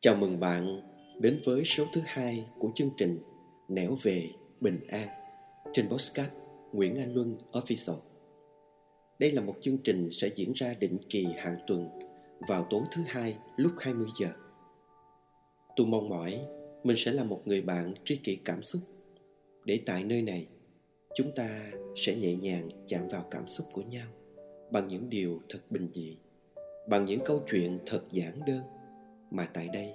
Chào mừng bạn đến với số thứ hai của chương trình Nẻo về bình an trên postcard Nguyễn Anh Luân Official. Đây là một chương trình sẽ diễn ra định kỳ hàng tuần vào tối thứ hai lúc 20 giờ. Tôi mong mỏi mình sẽ là một người bạn tri kỷ cảm xúc để tại nơi này, chúng ta sẽ nhẹ nhàng chạm vào cảm xúc của nhau bằng những điều thật bình dị, bằng những câu chuyện thật giản đơn mà tại đây,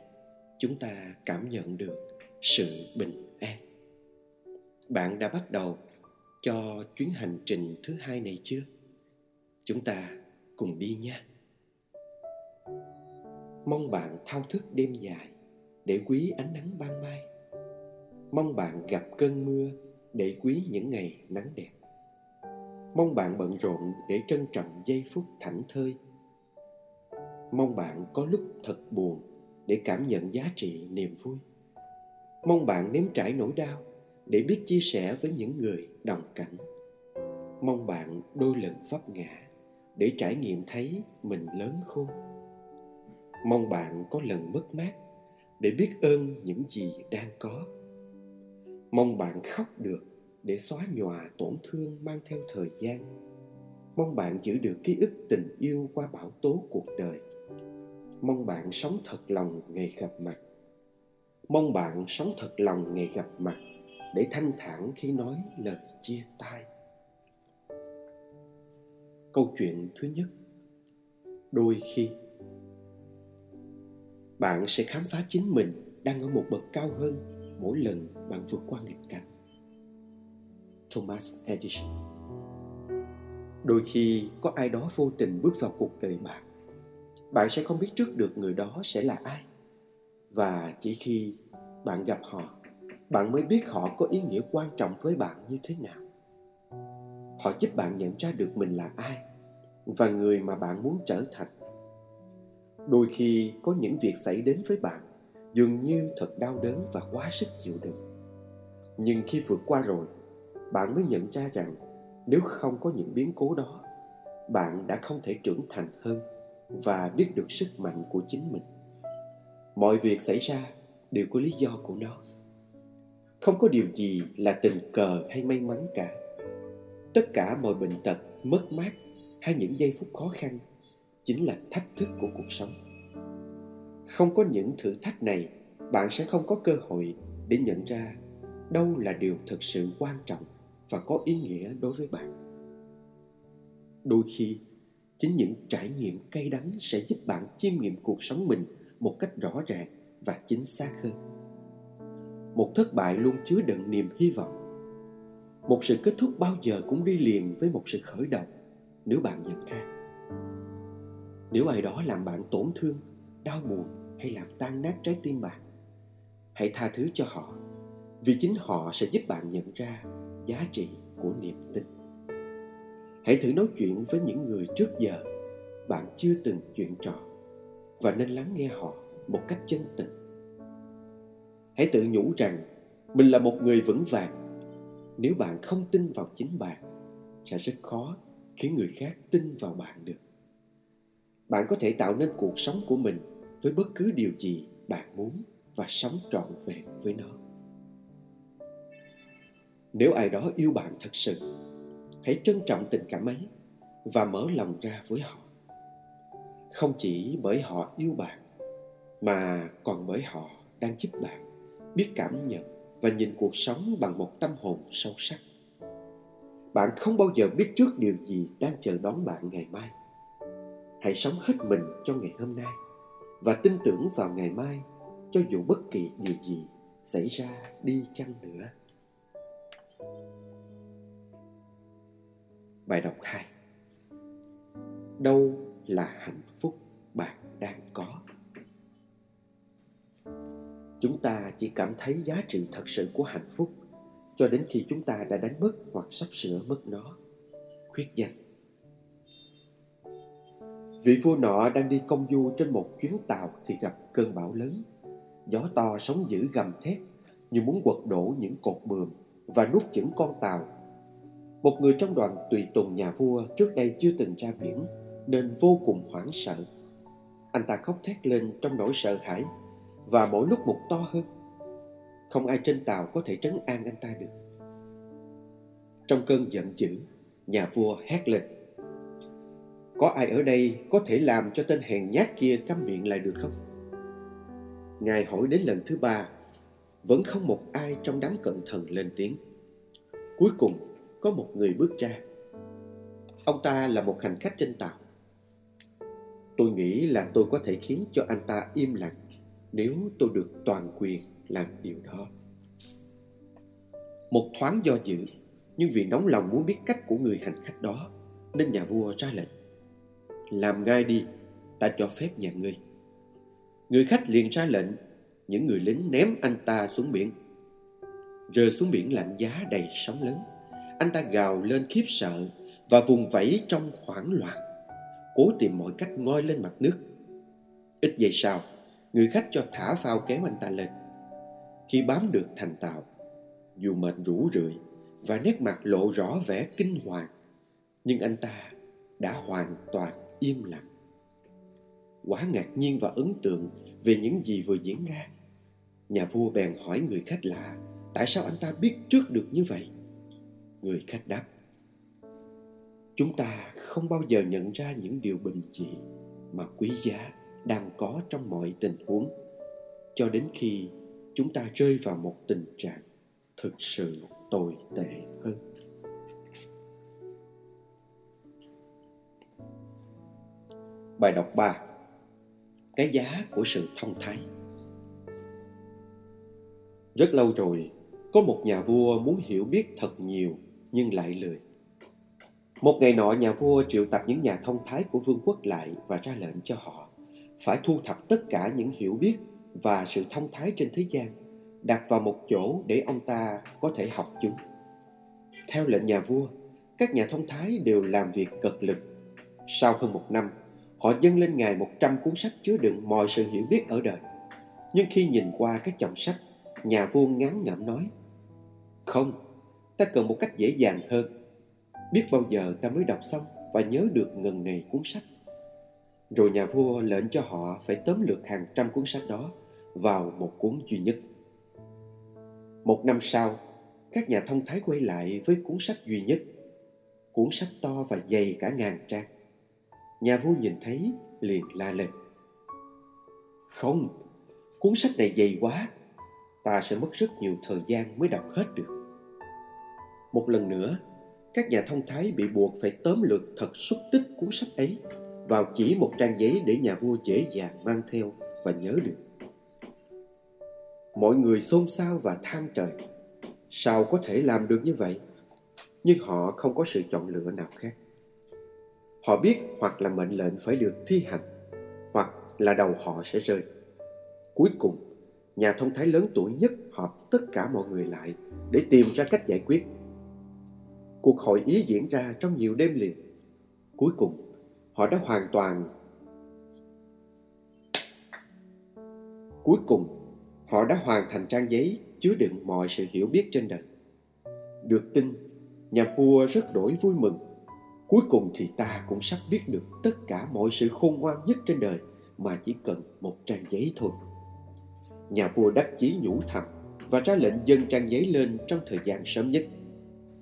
chúng ta cảm nhận được sự bình an. Bạn đã bắt đầu cho chuyến hành trình thứ hai này chưa? Chúng ta cùng đi nha. Mong bạn thao thức đêm dài để quý ánh nắng ban mai. Mong bạn gặp cơn mưa để quý những ngày nắng đẹp. Mong bạn bận rộn để trân trọng giây phút thảnh thơi mong bạn có lúc thật buồn để cảm nhận giá trị niềm vui. Mong bạn nếm trải nỗi đau để biết chia sẻ với những người đồng cảnh. Mong bạn đôi lần vấp ngã để trải nghiệm thấy mình lớn khôn. Mong bạn có lần mất mát để biết ơn những gì đang có. Mong bạn khóc được để xóa nhòa tổn thương mang theo thời gian. Mong bạn giữ được ký ức tình yêu qua bão tố cuộc đời mong bạn sống thật lòng ngày gặp mặt. Mong bạn sống thật lòng ngày gặp mặt để thanh thản khi nói lời chia tay. Câu chuyện thứ nhất. Đôi khi, bạn sẽ khám phá chính mình đang ở một bậc cao hơn mỗi lần bạn vượt qua nghịch cảnh. Thomas edison. Đôi khi, có ai đó vô tình bước vào cuộc đời bạn bạn sẽ không biết trước được người đó sẽ là ai. Và chỉ khi bạn gặp họ, bạn mới biết họ có ý nghĩa quan trọng với bạn như thế nào. Họ giúp bạn nhận ra được mình là ai và người mà bạn muốn trở thành. Đôi khi có những việc xảy đến với bạn, dường như thật đau đớn và quá sức chịu đựng. Nhưng khi vượt qua rồi, bạn mới nhận ra rằng nếu không có những biến cố đó, bạn đã không thể trưởng thành hơn và biết được sức mạnh của chính mình. Mọi việc xảy ra đều có lý do của nó. Không có điều gì là tình cờ hay may mắn cả. Tất cả mọi bệnh tật, mất mát hay những giây phút khó khăn chính là thách thức của cuộc sống. Không có những thử thách này, bạn sẽ không có cơ hội để nhận ra đâu là điều thực sự quan trọng và có ý nghĩa đối với bạn. Đôi khi chính những trải nghiệm cay đắng sẽ giúp bạn chiêm nghiệm cuộc sống mình một cách rõ ràng và chính xác hơn. Một thất bại luôn chứa đựng niềm hy vọng. Một sự kết thúc bao giờ cũng đi liền với một sự khởi đầu, nếu bạn nhận ra. Nếu ai đó làm bạn tổn thương, đau buồn hay làm tan nát trái tim bạn, hãy tha thứ cho họ, vì chính họ sẽ giúp bạn nhận ra giá trị của niềm tin hãy thử nói chuyện với những người trước giờ. Bạn chưa từng chuyện trò và nên lắng nghe họ một cách chân tình. Hãy tự nhủ rằng mình là một người vững vàng. Nếu bạn không tin vào chính bạn, sẽ rất khó khiến người khác tin vào bạn được. Bạn có thể tạo nên cuộc sống của mình với bất cứ điều gì bạn muốn và sống trọn vẹn với nó. Nếu ai đó yêu bạn thật sự hãy trân trọng tình cảm ấy và mở lòng ra với họ. Không chỉ bởi họ yêu bạn, mà còn bởi họ đang giúp bạn biết cảm nhận và nhìn cuộc sống bằng một tâm hồn sâu sắc. Bạn không bao giờ biết trước điều gì đang chờ đón bạn ngày mai. Hãy sống hết mình cho ngày hôm nay và tin tưởng vào ngày mai cho dù bất kỳ điều gì xảy ra đi chăng nữa. Bài đọc 2 Đâu là hạnh phúc bạn đang có? Chúng ta chỉ cảm thấy giá trị thật sự của hạnh phúc cho đến khi chúng ta đã đánh mất hoặc sắp sửa mất nó. Khuyết danh Vị vua nọ đang đi công du trên một chuyến tàu thì gặp cơn bão lớn. Gió to sóng dữ gầm thét như muốn quật đổ những cột buồm và nuốt chửng con tàu một người trong đoàn tùy tùng nhà vua trước đây chưa từng ra biển nên vô cùng hoảng sợ. Anh ta khóc thét lên trong nỗi sợ hãi, và mỗi lúc một to hơn. Không ai trên tàu có thể trấn an anh ta được. Trong cơn giận dữ, nhà vua hét lên. Có ai ở đây có thể làm cho tên hèn nhát kia câm miệng lại được không? Ngài hỏi đến lần thứ ba, vẫn không một ai trong đám cận thần lên tiếng. Cuối cùng, có một người bước ra. Ông ta là một hành khách trên tàu. Tôi nghĩ là tôi có thể khiến cho anh ta im lặng nếu tôi được toàn quyền làm điều đó. Một thoáng do dự, nhưng vì nóng lòng muốn biết cách của người hành khách đó, nên nhà vua ra lệnh. Làm ngay đi, ta cho phép nhà ngươi. Người khách liền ra lệnh, những người lính ném anh ta xuống biển. Rơi xuống biển lạnh giá đầy sóng lớn, anh ta gào lên khiếp sợ và vùng vẫy trong hoảng loạn, cố tìm mọi cách ngoi lên mặt nước. Ít giây sau, người khách cho thả phao kéo anh ta lên. Khi bám được thành tàu, dù mệt rũ rượi và nét mặt lộ rõ vẻ kinh hoàng, nhưng anh ta đã hoàn toàn im lặng. Quá ngạc nhiên và ấn tượng về những gì vừa diễn ra. Nhà vua bèn hỏi người khách lạ tại sao anh ta biết trước được như vậy. Người khách đáp. Chúng ta không bao giờ nhận ra những điều bình dị mà quý giá đang có trong mọi tình huống, cho đến khi chúng ta rơi vào một tình trạng thực sự tồi tệ hơn. Bài đọc 3 cái giá của sự thông thái. Rất lâu rồi, có một nhà vua muốn hiểu biết thật nhiều nhưng lại lười một ngày nọ nhà vua triệu tập những nhà thông thái của vương quốc lại và ra lệnh cho họ phải thu thập tất cả những hiểu biết và sự thông thái trên thế gian đặt vào một chỗ để ông ta có thể học chúng. Theo lệnh nhà vua, các nhà thông thái đều làm việc cật lực. Sau hơn một năm, họ dâng lên ngài một trăm cuốn sách chứa đựng mọi sự hiểu biết ở đời. Nhưng khi nhìn qua các chồng sách, nhà vua ngán ngẩm nói Không, ta cần một cách dễ dàng hơn. Biết bao giờ ta mới đọc xong và nhớ được ngần này cuốn sách. Rồi nhà vua lệnh cho họ phải tóm lược hàng trăm cuốn sách đó vào một cuốn duy nhất. Một năm sau, các nhà thông thái quay lại với cuốn sách duy nhất. Cuốn sách to và dày cả ngàn trang. Nhà vua nhìn thấy liền la lên. Không, cuốn sách này dày quá. Ta sẽ mất rất nhiều thời gian mới đọc hết được. Một lần nữa, các nhà thông thái bị buộc phải tóm lược thật xúc tích cuốn sách ấy vào chỉ một trang giấy để nhà vua dễ dàng mang theo và nhớ được. Mọi người xôn xao và than trời. Sao có thể làm được như vậy? Nhưng họ không có sự chọn lựa nào khác. Họ biết hoặc là mệnh lệnh phải được thi hành, hoặc là đầu họ sẽ rơi. Cuối cùng, nhà thông thái lớn tuổi nhất họp tất cả mọi người lại để tìm ra cách giải quyết. Cuộc hội ý diễn ra trong nhiều đêm liền. Cuối cùng, họ đã hoàn toàn cuối cùng họ đã hoàn thành trang giấy chứa đựng mọi sự hiểu biết trên đời. Được tin nhà vua rất đổi vui mừng. Cuối cùng thì ta cũng sắp biết được tất cả mọi sự khôn ngoan nhất trên đời mà chỉ cần một trang giấy thôi. Nhà vua đắc chí nhủ thầm và ra lệnh dâng trang giấy lên trong thời gian sớm nhất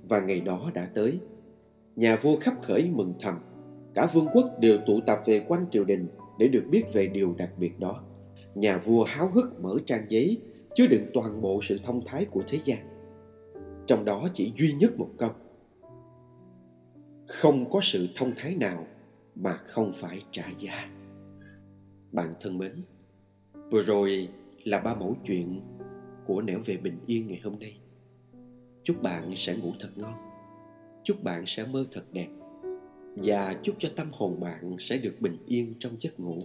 và ngày đó đã tới nhà vua khắp khởi mừng thầm Cả vương quốc đều tụ tập về quanh triều đình để được biết về điều đặc biệt đó. Nhà vua háo hức mở trang giấy chứa đựng toàn bộ sự thông thái của thế gian. Trong đó chỉ duy nhất một câu. Không có sự thông thái nào mà không phải trả giá. Bạn thân mến, vừa rồi là ba mẫu chuyện của nẻo về bình yên ngày hôm nay. Chúc bạn sẽ ngủ thật ngon. Chúc bạn sẽ mơ thật đẹp và chúc cho tâm hồn bạn sẽ được bình yên trong giấc ngủ